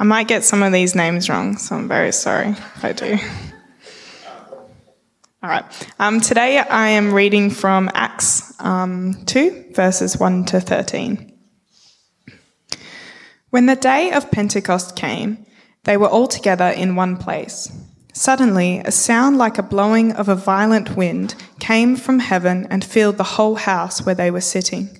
I might get some of these names wrong, so I'm very sorry if I do. All right. Um, today I am reading from Acts um, 2, verses 1 to 13. When the day of Pentecost came, they were all together in one place. Suddenly, a sound like a blowing of a violent wind came from heaven and filled the whole house where they were sitting.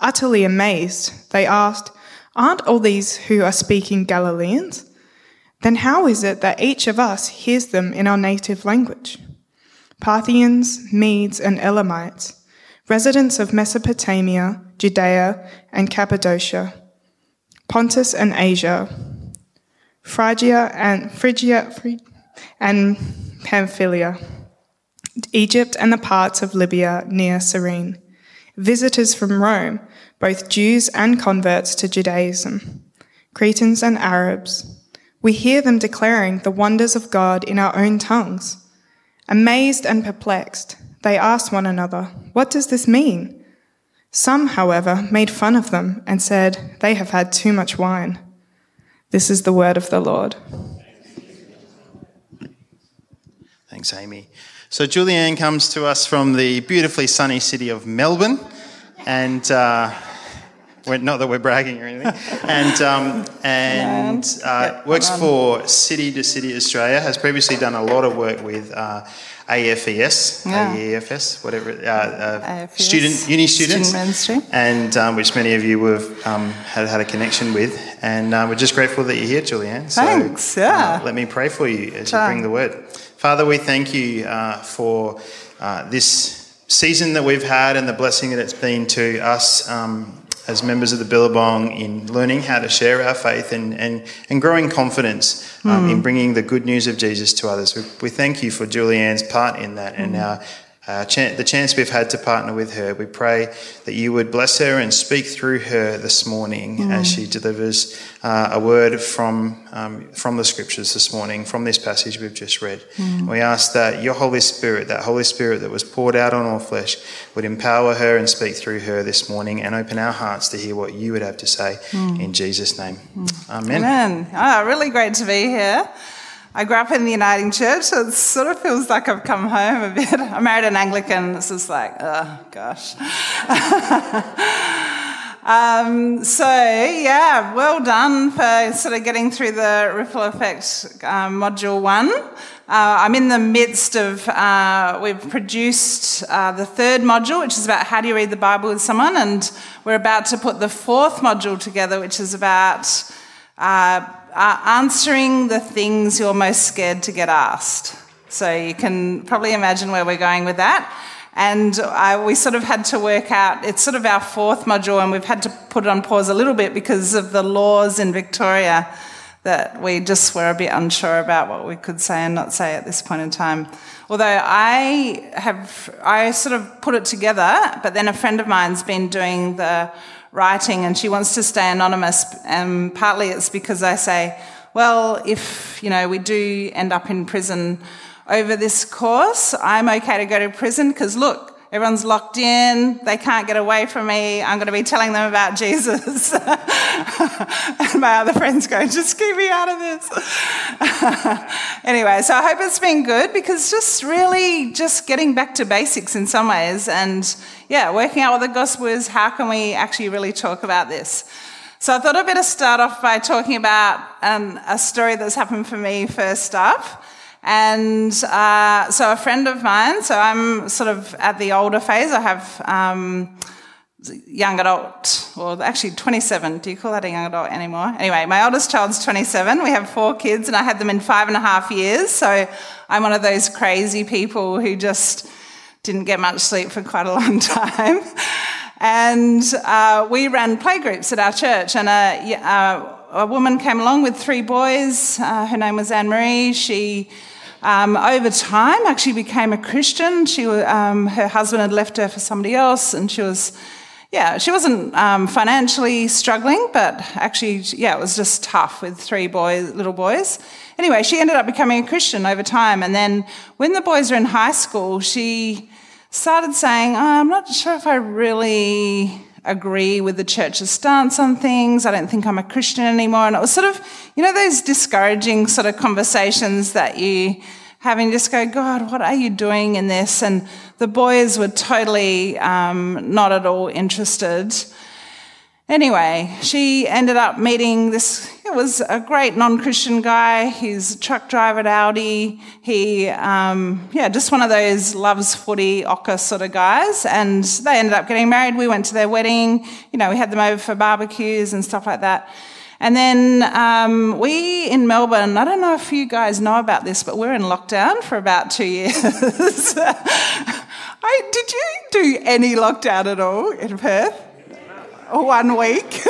Utterly amazed, they asked, Aren't all these who are speaking Galileans? then how is it that each of us hears them in our native language? Parthians, Medes, and Elamites, residents of Mesopotamia, Judea, and Cappadocia, Pontus and Asia, Phrygia and Phrygia and Pamphylia, Egypt and the parts of Libya near Cyrene, visitors from Rome, both Jews and converts to Judaism, Cretans and Arabs, we hear them declaring the wonders of God in our own tongues. Amazed and perplexed, they asked one another, What does this mean? Some, however, made fun of them and said, They have had too much wine. This is the word of the Lord. Thanks, Amy. So, Julianne comes to us from the beautifully sunny city of Melbourne. And uh, not that we're bragging or anything. And um, and uh, works for City to City Australia. Has previously done a lot of work with uh, AFES, yeah. AEFS, whatever, uh, uh student uni students, student and um, which many of you have um, had had a connection with. And uh, we're just grateful that you're here, Julianne. So, Thanks. Yeah. Uh, let me pray for you as you bring the word. Father, we thank you for this season that we've had and the blessing that it's been to us um, as members of the Billabong in learning how to share our faith and, and, and growing confidence um, mm. in bringing the good news of Jesus to others. We, we thank you for Julianne's part in that mm. and our uh, the chance we've had to partner with her. We pray that you would bless her and speak through her this morning mm. as she delivers uh, a word from, um, from the scriptures this morning, from this passage we've just read. Mm. We ask that your Holy Spirit, that Holy Spirit that was poured out on all flesh, would empower her and speak through her this morning and open our hearts to hear what you would have to say mm. in Jesus' name. Mm. Amen. Amen. Oh, really great to be here. I grew up in the Uniting Church, so it sort of feels like I've come home a bit. I married an Anglican. It's just like, oh gosh. um, so yeah, well done for sort of getting through the ripple effect um, module one. Uh, I'm in the midst of, uh, we've produced uh, the third module, which is about how do you read the Bible with someone, and we're about to put the fourth module together, which is about uh, uh, answering the things you're most scared to get asked. So you can probably imagine where we're going with that. And uh, we sort of had to work out, it's sort of our fourth module, and we've had to put it on pause a little bit because of the laws in Victoria that we just were a bit unsure about what we could say and not say at this point in time. Although I have, I sort of put it together, but then a friend of mine's been doing the writing and she wants to stay anonymous. And partly it's because I say, well, if, you know, we do end up in prison over this course, I'm okay to go to prison because look, Everyone's locked in. They can't get away from me. I'm going to be telling them about Jesus. and my other friends go, just keep me out of this. anyway, so I hope it's been good because just really just getting back to basics in some ways and yeah, working out what the gospel is. How can we actually really talk about this? So I thought I'd better start off by talking about um, a story that's happened for me first up. And uh, so a friend of mine, so I'm sort of at the older phase, I have um, young adult, or actually 27. Do you call that a young adult anymore? Anyway, my oldest child's 27. We have four kids, and I had them in five and a half years. So I'm one of those crazy people who just didn't get much sleep for quite a long time. and uh, we ran playgroups at our church, and uh, uh, a woman came along with three boys. Uh, her name was Anne Marie. She, um, over time, actually became a Christian. She, um, her husband had left her for somebody else, and she was, yeah, she wasn't um, financially struggling, but actually, yeah, it was just tough with three boys, little boys. Anyway, she ended up becoming a Christian over time, and then when the boys were in high school, she started saying, oh, "I'm not sure if I really." Agree with the church's stance on things. I don't think I'm a Christian anymore. And it was sort of, you know, those discouraging sort of conversations that you have and just go, God, what are you doing in this? And the boys were totally um, not at all interested. Anyway, she ended up meeting this, it was a great non Christian guy. He's a truck driver at Audi. He, um, yeah, just one of those loves footy, ochre sort of guys. And they ended up getting married. We went to their wedding. You know, we had them over for barbecues and stuff like that. And then um, we in Melbourne, I don't know if you guys know about this, but we're in lockdown for about two years. I, did you do any lockdown at all in Perth? One week.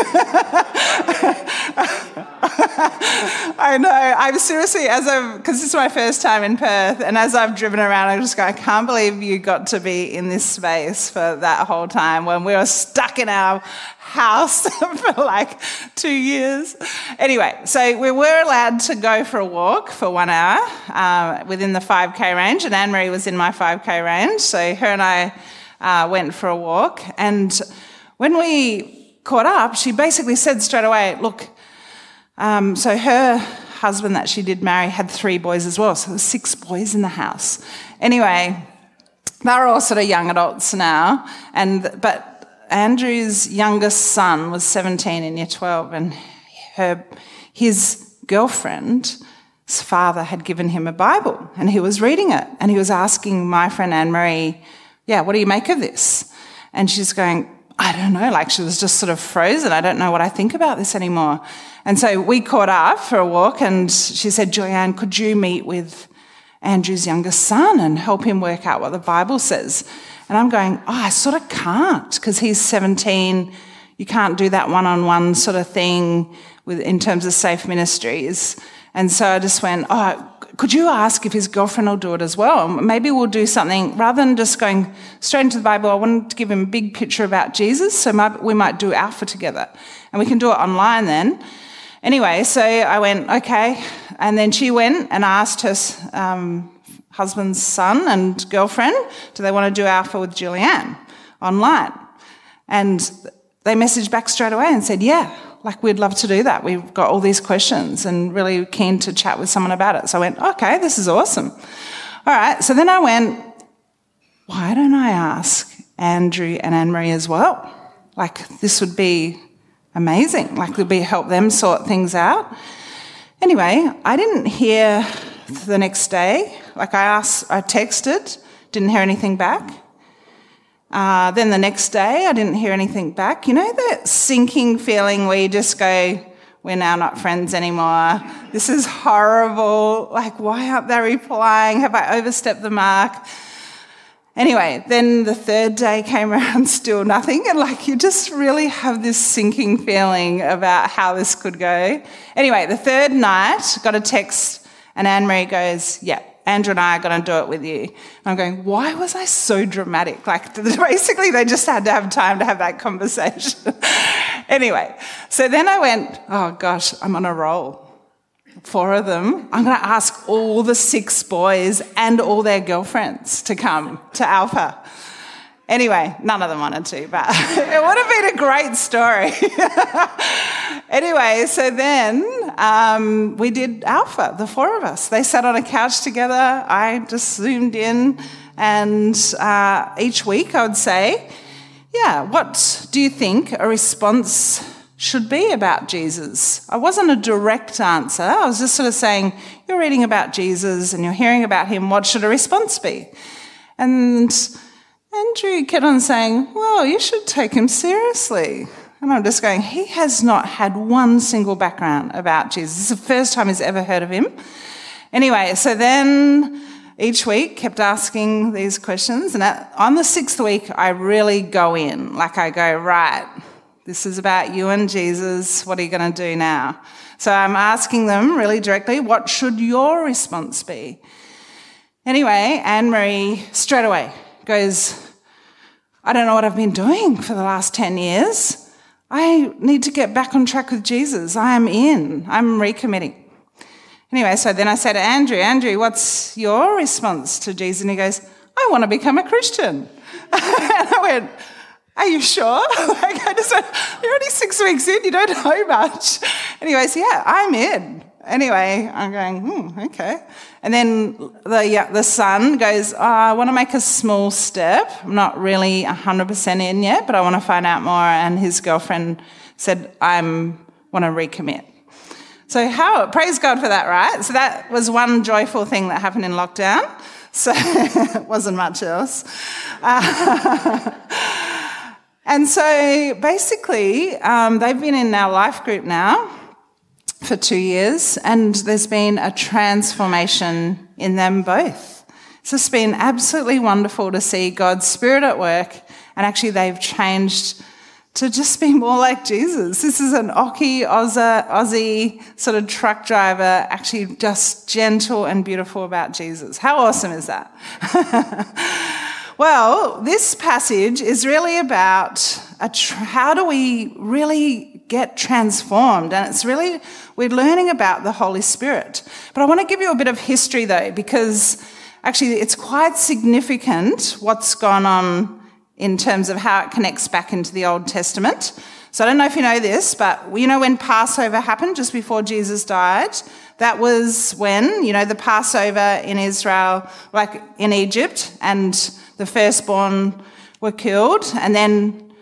I know. I'm seriously, as I've, because this is my first time in Perth, and as I've driven around, I just go, I can't believe you got to be in this space for that whole time when we were stuck in our house for like two years. Anyway, so we were allowed to go for a walk for one hour uh, within the 5K range, and Anne Marie was in my 5K range. So her and I uh, went for a walk, and when we caught up, she basically said straight away, look, um, so her husband that she did marry had three boys as well, so there were six boys in the house. Anyway, they're all sort of young adults now, and but Andrew's youngest son was 17 in year 12, and her his girlfriend's father had given him a Bible, and he was reading it, and he was asking my friend Anne Marie, "Yeah, what do you make of this?" And she's going, I don't know, like she was just sort of frozen. I don't know what I think about this anymore. And so we caught up for a walk and she said, Julianne, could you meet with Andrew's youngest son and help him work out what the Bible says? And I'm going, oh, I sort of can't because he's 17. You can't do that one on one sort of thing with, in terms of safe ministries. And so I just went, oh, could you ask if his girlfriend will do it as well? Maybe we'll do something rather than just going straight into the Bible. I wanted to give him a big picture about Jesus, so we might do Alpha together, and we can do it online then. Anyway, so I went okay, and then she went and asked her um, husband's son and girlfriend, do they want to do Alpha with Julianne online? And they messaged back straight away and said, yeah like we'd love to do that. We've got all these questions and really keen to chat with someone about it. So I went, okay, this is awesome. All right. So then I went, why don't I ask Andrew and Anne Marie as well? Like this would be amazing. Like it would be help them sort things out. Anyway, I didn't hear the next day. Like I asked, I texted, didn't hear anything back. Uh, then the next day, I didn't hear anything back. You know that sinking feeling where you just go, we're now not friends anymore. This is horrible. Like, why aren't they replying? Have I overstepped the mark? Anyway, then the third day came around, still nothing. And like, you just really have this sinking feeling about how this could go. Anyway, the third night, got a text, and Anne Marie goes, Yeah, Andrew and I are going to do it with you. And I'm going, why was I so dramatic? Like, basically, they just had to have time to have that conversation. anyway, so then I went, oh gosh, I'm on a roll. Four of them. I'm going to ask all the six boys and all their girlfriends to come to Alpha. Anyway, none of them wanted to, but it would have been a great story. anyway, so then um, we did Alpha, the four of us. They sat on a couch together. I just zoomed in, and uh, each week I would say, Yeah, what do you think a response should be about Jesus? I wasn't a direct answer. I was just sort of saying, You're reading about Jesus and you're hearing about him. What should a response be? And Andrew kept on saying, Well, you should take him seriously. And I'm just going, He has not had one single background about Jesus. This is the first time he's ever heard of him. Anyway, so then each week kept asking these questions. And on the sixth week, I really go in. Like I go, Right, This is about you and Jesus. What are you going to do now? So I'm asking them really directly, what should your response be? Anyway, Anne Marie straight away goes, I don't know what I've been doing for the last 10 years. I need to get back on track with Jesus. I am in. I'm recommitting. Anyway, so then I say to Andrew, Andrew, what's your response to Jesus? And he goes, I want to become a Christian. and I went, Are you sure? like, I just went, You're only six weeks in, you don't know much. Goes, Yeah, I'm in. Anyway, I'm going, hmm, okay. And then the, yeah, the son goes, oh, I want to make a small step. I'm not really 100% in yet, but I want to find out more. And his girlfriend said, I want to recommit. So how, praise God for that, right? So that was one joyful thing that happened in lockdown. So it wasn't much else. Uh, and so basically, um, they've been in our life group now for two years, and there's been a transformation in them both. So it's been absolutely wonderful to see God's Spirit at work, and actually, they've changed to just be more like Jesus. This is an Aussie, Aussie sort of truck driver, actually just gentle and beautiful about Jesus. How awesome is that? well, this passage is really about tr- how do we really get transformed? And it's really, we're learning about the Holy Spirit. But I want to give you a bit of history though, because actually it's quite significant what's gone on in terms of how it connects back into the Old Testament. So I don't know if you know this, but you know when Passover happened just before Jesus died? That was when, you know, the Passover in Israel, like in Egypt, and the firstborn were killed, and then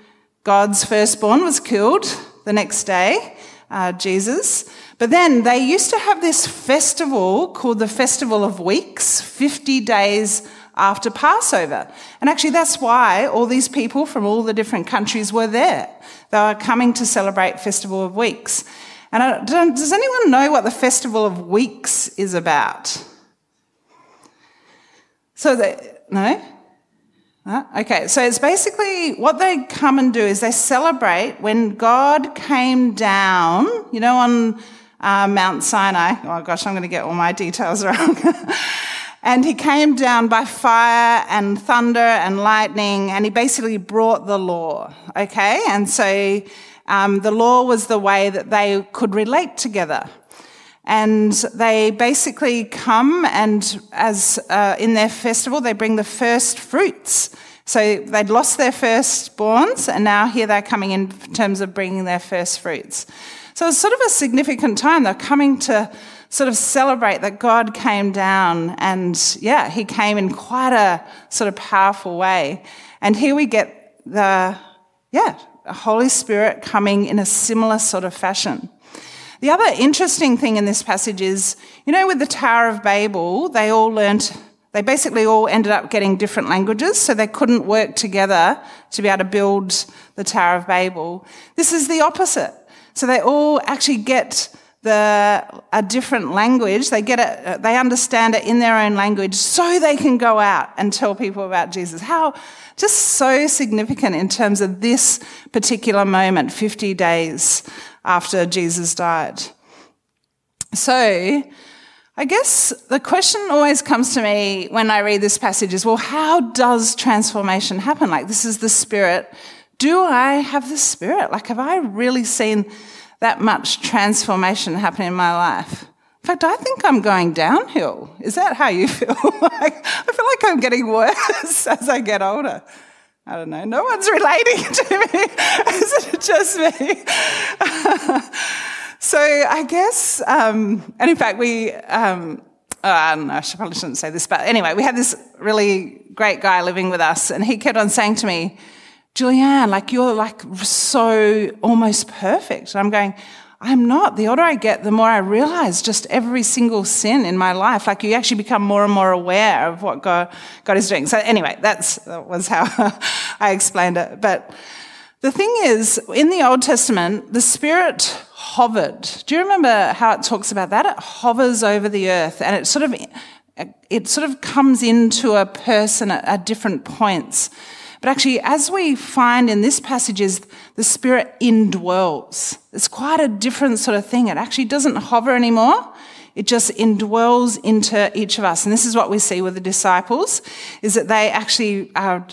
God's firstborn was killed the next day, uh, Jesus. But then they used to have this festival called the Festival of Weeks, 50 days after Passover. And actually, that's why all these people from all the different countries were there. They were coming to celebrate Festival of Weeks. And does anyone know what the Festival of Weeks is about? So, they, no? Okay, so it's basically what they come and do is they celebrate when God came down, you know, on uh, Mount Sinai. Oh gosh, I'm going to get all my details wrong. And he came down by fire and thunder and lightning, and he basically brought the law. Okay? And so um, the law was the way that they could relate together. And they basically come and, as uh, in their festival, they bring the first fruits. So they'd lost their firstborns, and now here they're coming in terms of bringing their first fruits. So it's sort of a significant time. They're coming to sort of celebrate that God came down and, yeah, he came in quite a sort of powerful way. And here we get the, yeah, Holy Spirit coming in a similar sort of fashion. The other interesting thing in this passage is, you know, with the Tower of Babel, they all learnt, they basically all ended up getting different languages, so they couldn't work together to be able to build the Tower of Babel. This is the opposite. So they all actually get the, a different language. They get it, they understand it in their own language so they can go out and tell people about Jesus. How just so significant in terms of this particular moment, 50 days after Jesus died. So, I guess the question always comes to me when I read this passage is, well, how does transformation happen? Like, this is the Spirit. Do I have the Spirit? Like, have I really seen that much transformation happen in my life. In fact, I think I'm going downhill. Is that how you feel? like, I feel like I'm getting worse as I get older. I don't know. No one's relating to me. Is it just me? so I guess, um, and in fact, we, um, oh, I don't know, I probably shouldn't say this, but anyway, we had this really great guy living with us, and he kept on saying to me, Julianne, like you're like so almost perfect. And I'm going, I'm not. The older I get, the more I realize just every single sin in my life. Like you actually become more and more aware of what God, God is doing. So anyway, that's, that was how I explained it. But the thing is, in the Old Testament, the Spirit hovered. Do you remember how it talks about that? It hovers over the earth and it sort of, it sort of comes into a person at, at different points. But actually, as we find in this passage, is the Spirit indwells. It's quite a different sort of thing. It actually doesn't hover anymore. It just indwells into each of us. And this is what we see with the disciples, is that they actually are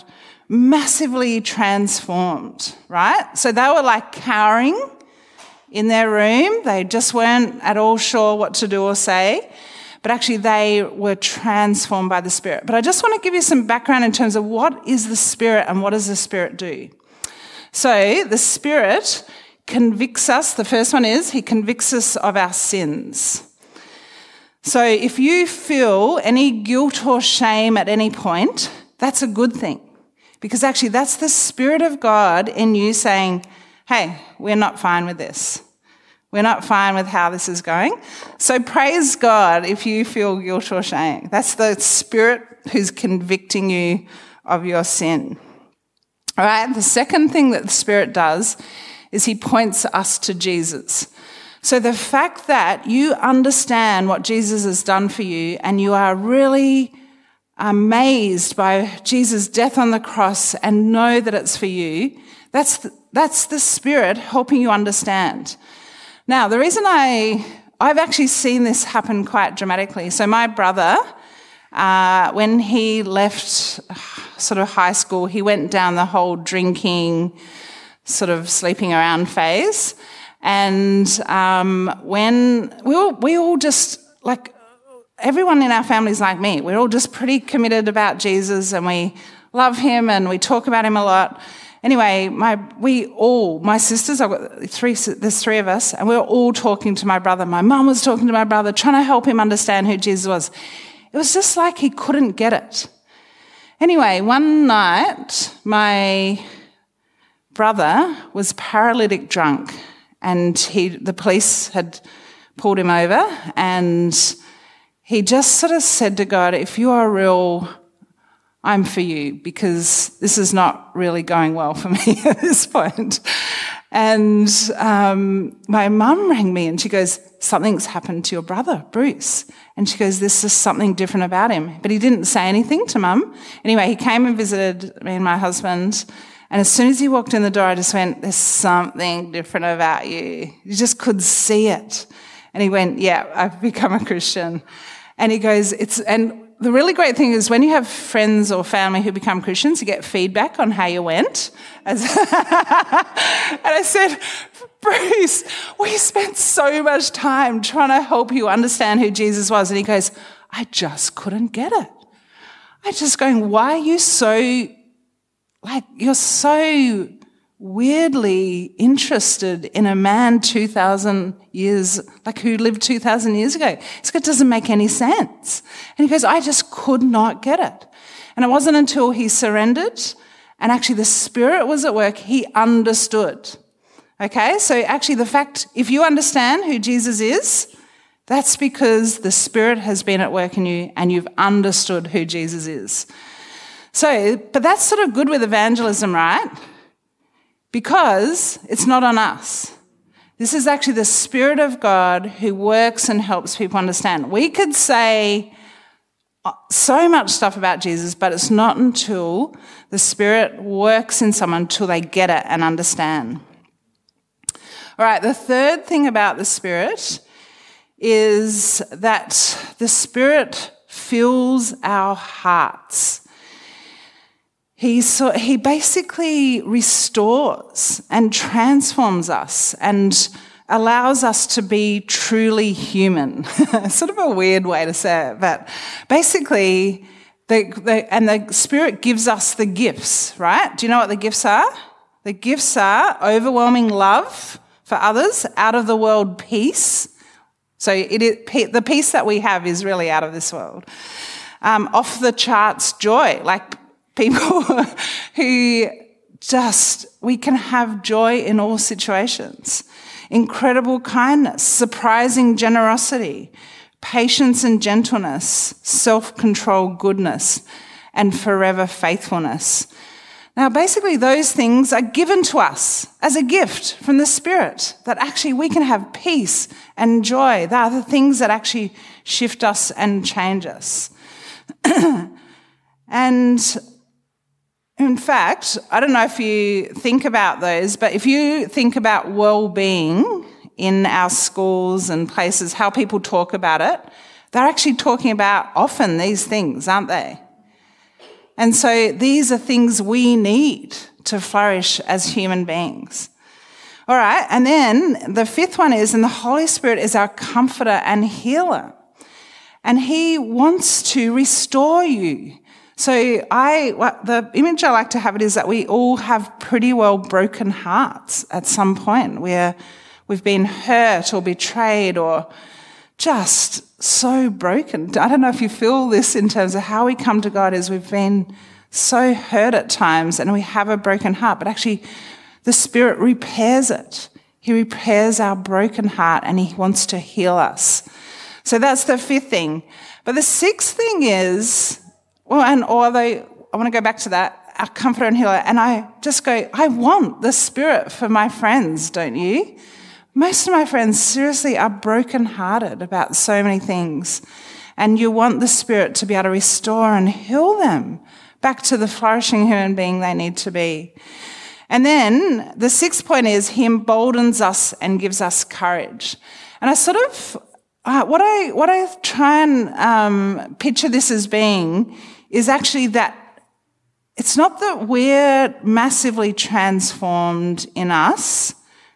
massively transformed, right? So they were like cowering in their room. They just weren't at all sure what to do or say but actually they were transformed by the Spirit. But I just want to give you some background in terms of what is the Spirit and what does the Spirit do. So the Spirit convicts us. The first one is He convicts us of our sins. So if you feel any guilt or shame at any point, that's a good thing. Because actually, that's the Spirit of God in you saying, hey, we're not fine with this. We're not fine with how this is going. So praise God if you feel guilt or shame. That's the Spirit who's convicting you of your sin. All right, the second thing that the Spirit does is He points us to Jesus. So the fact that you understand what Jesus has done for you and you are really amazed by Jesus' death on the cross and know that it's for you, that's the, that's the Spirit helping you understand. Now, the reason I, I've actually seen this happen quite dramatically. So, my brother, uh, when he left sort of high school, he went down the whole drinking, sort of sleeping around phase. And um, when we all, we all just, like, everyone in our families like me, we're all just pretty committed about Jesus and we love him and we talk about him a lot. Anyway, my, we all, my sisters, I've got three, there's three of us, and we were all talking to my brother. My mum was talking to my brother, trying to help him understand who Jesus was. It was just like he couldn't get it. Anyway, one night, my brother was paralytic drunk, and he, the police had pulled him over, and he just sort of said to God, If you are real, I'm for you because this is not really going well for me at this point. And um, my mum rang me and she goes, Something's happened to your brother, Bruce. And she goes, This is something different about him. But he didn't say anything to mum. Anyway, he came and visited me and my husband. And as soon as he walked in the door, I just went, There's something different about you. You just could see it. And he went, Yeah, I've become a Christian. And he goes, It's, and the really great thing is when you have friends or family who become Christians, you get feedback on how you went. and I said, Bruce, we spent so much time trying to help you understand who Jesus was. And he goes, I just couldn't get it. I just going, why are you so, like, you're so weirdly interested in a man 2,000 years, like who lived 2,000 years ago. It's, it doesn't make any sense. And he goes, I just could not get it. And it wasn't until he surrendered and actually the Spirit was at work, he understood. Okay, so actually, the fact, if you understand who Jesus is, that's because the Spirit has been at work in you and you've understood who Jesus is. So, but that's sort of good with evangelism, right? Because it's not on us. This is actually the Spirit of God who works and helps people understand. We could say uh, so much stuff about Jesus, but it's not until the Spirit works in someone until they get it and understand. All right, the third thing about the Spirit is that the Spirit fills our hearts. He, so, he basically restores and transforms us and allows us to be truly human. sort of a weird way to say it, but basically, the, the, and the Spirit gives us the gifts, right? Do you know what the gifts are? The gifts are overwhelming love for others, out of the world peace. So it the peace that we have is really out of this world. Um, off the charts joy, like people who just, we can have joy in all situations. Incredible kindness, surprising generosity, patience and gentleness, self control, goodness, and forever faithfulness. Now, basically, those things are given to us as a gift from the Spirit that actually we can have peace and joy. They are the things that actually shift us and change us. and In fact, I don't know if you think about those, but if you think about well being in our schools and places, how people talk about it, they're actually talking about often these things, aren't they? And so these are things we need to flourish as human beings. All right, and then the fifth one is, and the Holy Spirit is our comforter and healer. And He wants to restore you. So I, the image I like to have it is that we all have pretty well broken hearts at some point where we've been hurt or betrayed or just so broken. I don't know if you feel this in terms of how we come to God is we've been so hurt at times and we have a broken heart, but actually the Spirit repairs it. He repairs our broken heart and He wants to heal us. So that's the fifth thing. But the sixth thing is, well, and although I want to go back to that, our comforter and healer, and I just go, I want the Spirit for my friends, don't you? Most of my friends seriously are brokenhearted about so many things. And you want the Spirit to be able to restore and heal them back to the flourishing human being they need to be. And then the sixth point is he emboldens us and gives us courage. And I sort of, uh, what I, what I try and um, picture this as being is actually that it's not that we're massively transformed in us.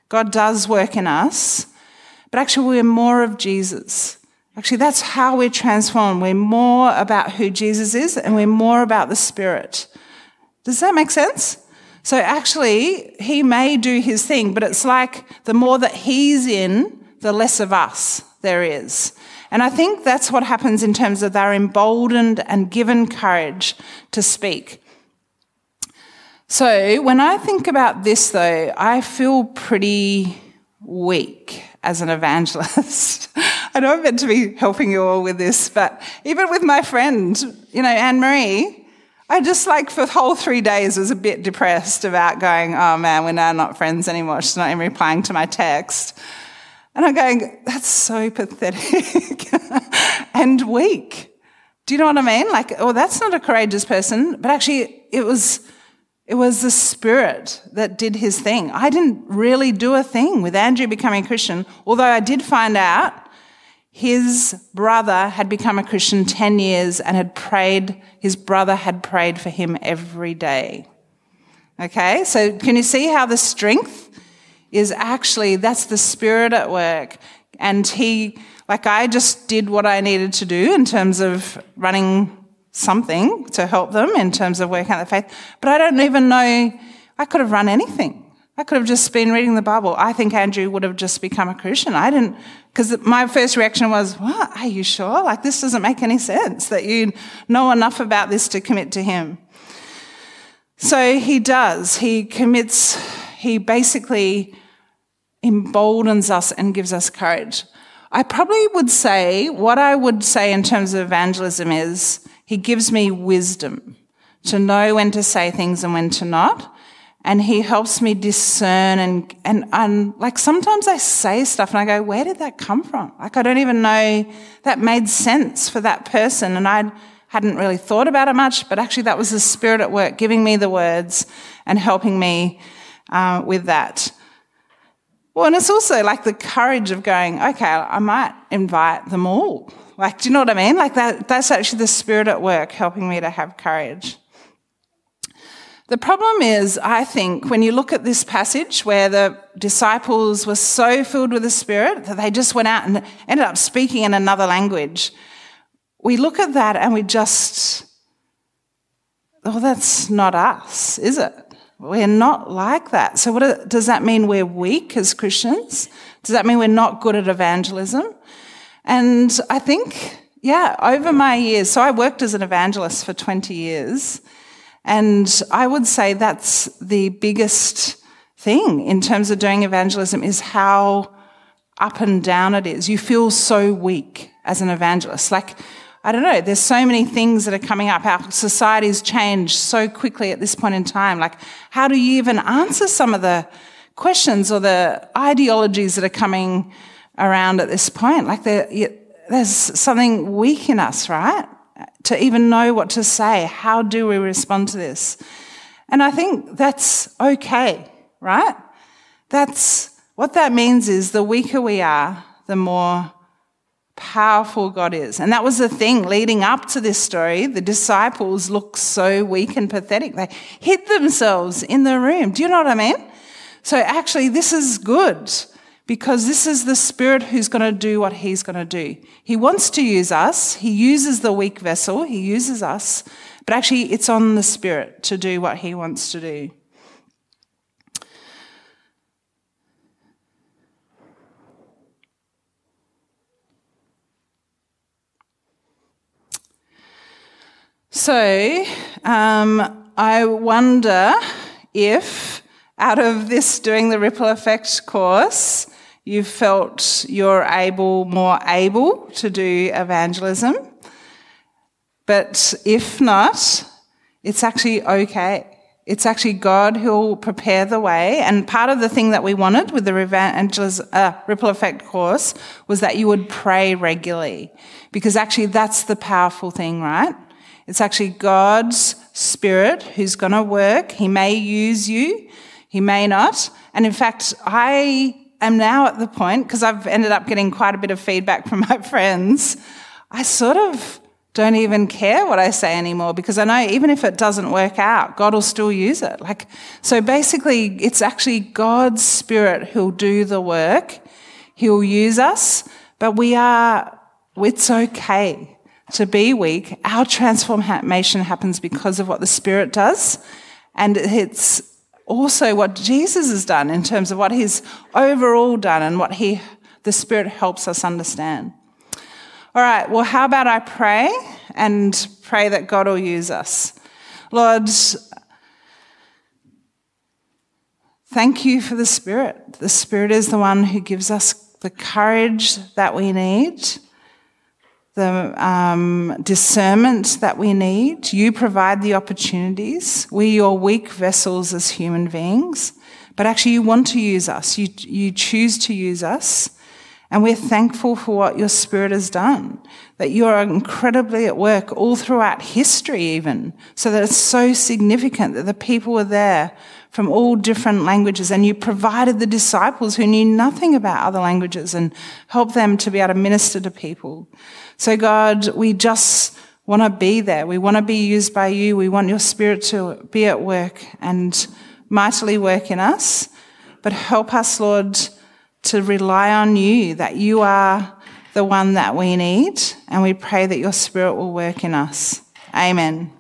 God does work in us, but actually we're more of Jesus. Actually, that's how we're transformed. We're more about who Jesus is and we're more about the Spirit. Does that make sense? So actually, he may do his thing, but it's like the more that he's in, the less of us there is. And I think that's what happens in terms of they're emboldened and given courage to speak. So when I think about this, though, I feel pretty weak as an evangelist. I know I'm meant to be helping you all with this, but even with my friend, you know, Anne Marie, I just like for the whole three days was a bit depressed about going, oh man, we're now not friends anymore. She's not even replying to my text. And I'm going, that's so pathetic and weak. Do you know what I mean? Like, oh, that's not a courageous person, but actually it was, it was the spirit that did his thing. I didn't really do a thing with Andrew becoming a Christian, although I did find out his brother had become a Christian 10 years and had prayed, his brother had prayed for him every day. Okay, so can you see how the strength is actually, that's the spirit at work. And he, like I just did what I needed to do in terms of running something to help them in terms of working out the faith. But I don't even know, I could have run anything. I could have just been reading the Bible. I think Andrew would have just become a Christian. I didn't, because my first reaction was, What? Are you sure? Like, this doesn't make any sense that you know enough about this to commit to him. So he does. He commits, he basically emboldens us and gives us courage. I probably would say, what I would say in terms of evangelism is, he gives me wisdom to know when to say things and when to not and he helps me discern and, and, and like sometimes I say stuff and I go, where did that come from? Like I don't even know that made sense for that person. And I hadn't really thought about it much, but actually that was the spirit at work, giving me the words and helping me uh, with that. Well, and it's also like the courage of going, okay, I might invite them all. Like, do you know what I mean? Like that, that's actually the spirit at work helping me to have courage. The problem is, I think, when you look at this passage where the disciples were so filled with the Spirit that they just went out and ended up speaking in another language, we look at that and we just, oh, that's not us, is it? We're not like that. So, what does that mean? We're weak as Christians? Does that mean we're not good at evangelism? And I think, yeah, over my years, so I worked as an evangelist for 20 years. And I would say that's the biggest thing in terms of doing evangelism is how up and down it is. You feel so weak as an evangelist. Like, I don't know, there's so many things that are coming up. Our society's changed so quickly at this point in time. Like, how do you even answer some of the questions or the ideologies that are coming around at this point? Like, there's something weak in us, right? to even know what to say. How do we respond to this? And I think that's okay, right? That's what that means is the weaker we are, the more powerful God is. And that was the thing leading up to this story. The disciples looked so weak and pathetic. They hid themselves in the room. Do you know what I mean? So actually, this is good because this is the Spirit who's going to do what He's going to do. He wants to use us. He uses the weak vessel. He uses us. But actually, it's on the Spirit to do what He wants to do. So, um, I wonder if out of this doing the ripple effect course, you felt you're able, more able to do evangelism. But if not, it's actually okay. It's actually God who'll prepare the way. And part of the thing that we wanted with the uh, ripple effect course was that you would pray regularly. Because actually that's the powerful thing, right? It's actually God's Spirit who's going to work. He may use you, he may not. And in fact, I am now at the point, because I've ended up getting quite a bit of feedback from my friends, I sort of don't even care what I say anymore because I know even if it doesn't work out, God will still use it. Like, so basically, it's actually God's Spirit who'll do the work. He'll use us, but we are, it's okay to be weak, our transformation happens because of what the Spirit does. And it's also what Jesus has done in terms of what he's overall done and what he, the Spirit helps us understand. All right, well, how about I pray and pray that God will use us? Lord, thank you for the Spirit. The Spirit is the one who gives us the courage that we need the um, discernment that we need. You provide the opportunities. We're your weak vessels as human beings, but actually you want to use us. You, you choose to use us. And we're thankful for what your spirit has done, that you are incredibly at work all throughout history, even, so that it's so significant that the people were there from all different languages and you provided the disciples who knew nothing about other languages and helped them to be able to minister to people. So God, we just want to be there. We want to be used by you. We want your spirit to be at work and mightily work in us. But help us, Lord, to rely on you, that you are the one that we need. And we pray that your spirit will work in us. Amen.